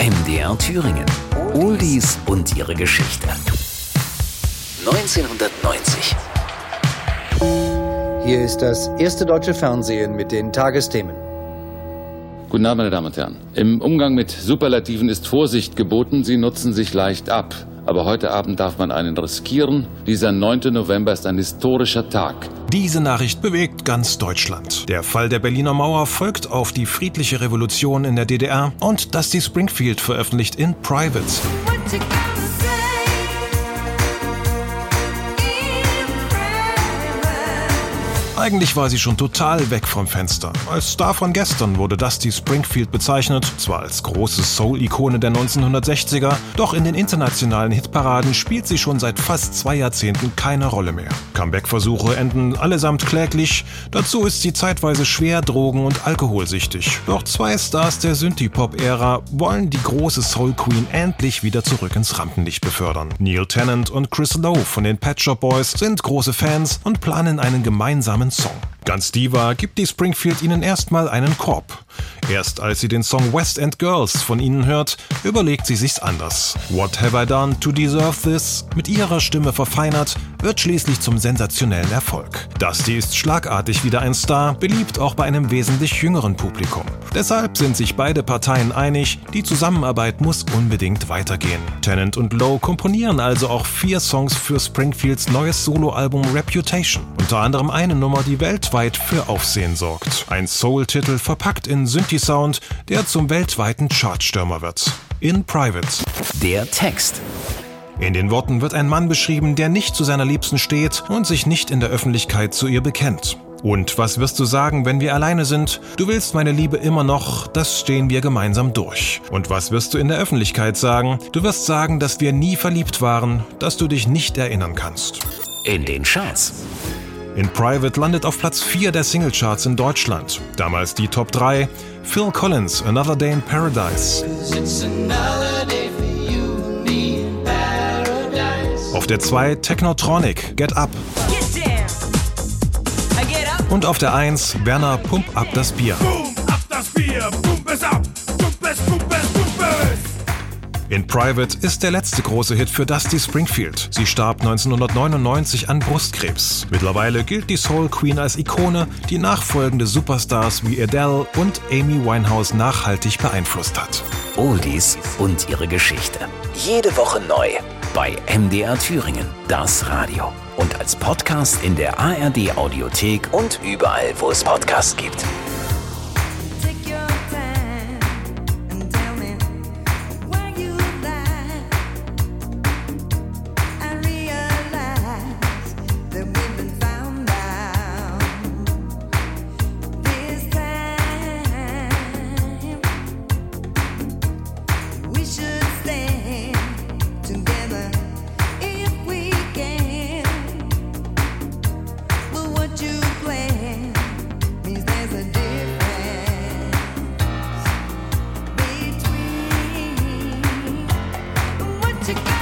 MDR Thüringen. Oldies und ihre Geschichte. 1990. Hier ist das erste deutsche Fernsehen mit den Tagesthemen. Guten Abend, meine Damen und Herren. Im Umgang mit Superlativen ist Vorsicht geboten, sie nutzen sich leicht ab. Aber heute Abend darf man einen riskieren. Dieser 9. November ist ein historischer Tag. Diese Nachricht bewegt ganz Deutschland. Der Fall der Berliner Mauer folgt auf die friedliche Revolution in der DDR und Dusty Springfield veröffentlicht in Private. Eigentlich war sie schon total weg vom Fenster. Als Star von gestern wurde Dusty Springfield bezeichnet, zwar als große Soul-Ikone der 1960er, doch in den internationalen Hitparaden spielt sie schon seit fast zwei Jahrzehnten keine Rolle mehr. Comeback-Versuche enden allesamt kläglich, dazu ist sie zeitweise schwer drogen- und alkoholsüchtig. Doch zwei Stars der Synthie-Pop-Ära wollen die große Soul-Queen endlich wieder zurück ins Rampenlicht befördern. Neil Tennant und Chris Lowe von den Pet Shop Boys sind große Fans und planen einen gemeinsamen Song. Ganz diva gibt die Springfield ihnen erstmal einen Korb. Erst als sie den Song West End Girls von ihnen hört, überlegt sie sich's anders. What Have I Done to Deserve This? Mit ihrer Stimme verfeinert, wird schließlich zum sensationellen Erfolg. Dusty ist schlagartig wieder ein Star, beliebt auch bei einem wesentlich jüngeren Publikum. Deshalb sind sich beide Parteien einig, die Zusammenarbeit muss unbedingt weitergehen. Tennant und Lowe komponieren also auch vier Songs für Springfields neues Soloalbum Reputation. Unter anderem eine Nummer, die weltweit für Aufsehen sorgt. Ein Soul-Titel verpackt in Synthi-Sound, der zum weltweiten Chartstürmer wird. In Private. Der Text. In den Worten wird ein Mann beschrieben, der nicht zu seiner Liebsten steht und sich nicht in der Öffentlichkeit zu ihr bekennt. Und was wirst du sagen, wenn wir alleine sind? Du willst meine Liebe immer noch, das stehen wir gemeinsam durch. Und was wirst du in der Öffentlichkeit sagen? Du wirst sagen, dass wir nie verliebt waren, dass du dich nicht erinnern kannst. In den Charts. In Private landet auf Platz 4 der Singlecharts in Deutschland. Damals die Top 3. Phil Collins, Another Day in Paradise. Auf der 2 Technotronic, Get Up. Und auf der 1 Werner Pump Up das Bier. Boom, ab das Bier, pump es es, pump es, pump es. In Private ist der letzte große Hit für Dusty Springfield. Sie starb 1999 an Brustkrebs. Mittlerweile gilt die Soul Queen als Ikone, die nachfolgende Superstars wie Adele und Amy Winehouse nachhaltig beeinflusst hat. Oldies und ihre Geschichte. Jede Woche neu bei MDR Thüringen, das Radio. Und als Podcast in der ARD Audiothek und überall, wo es Podcasts gibt. to go.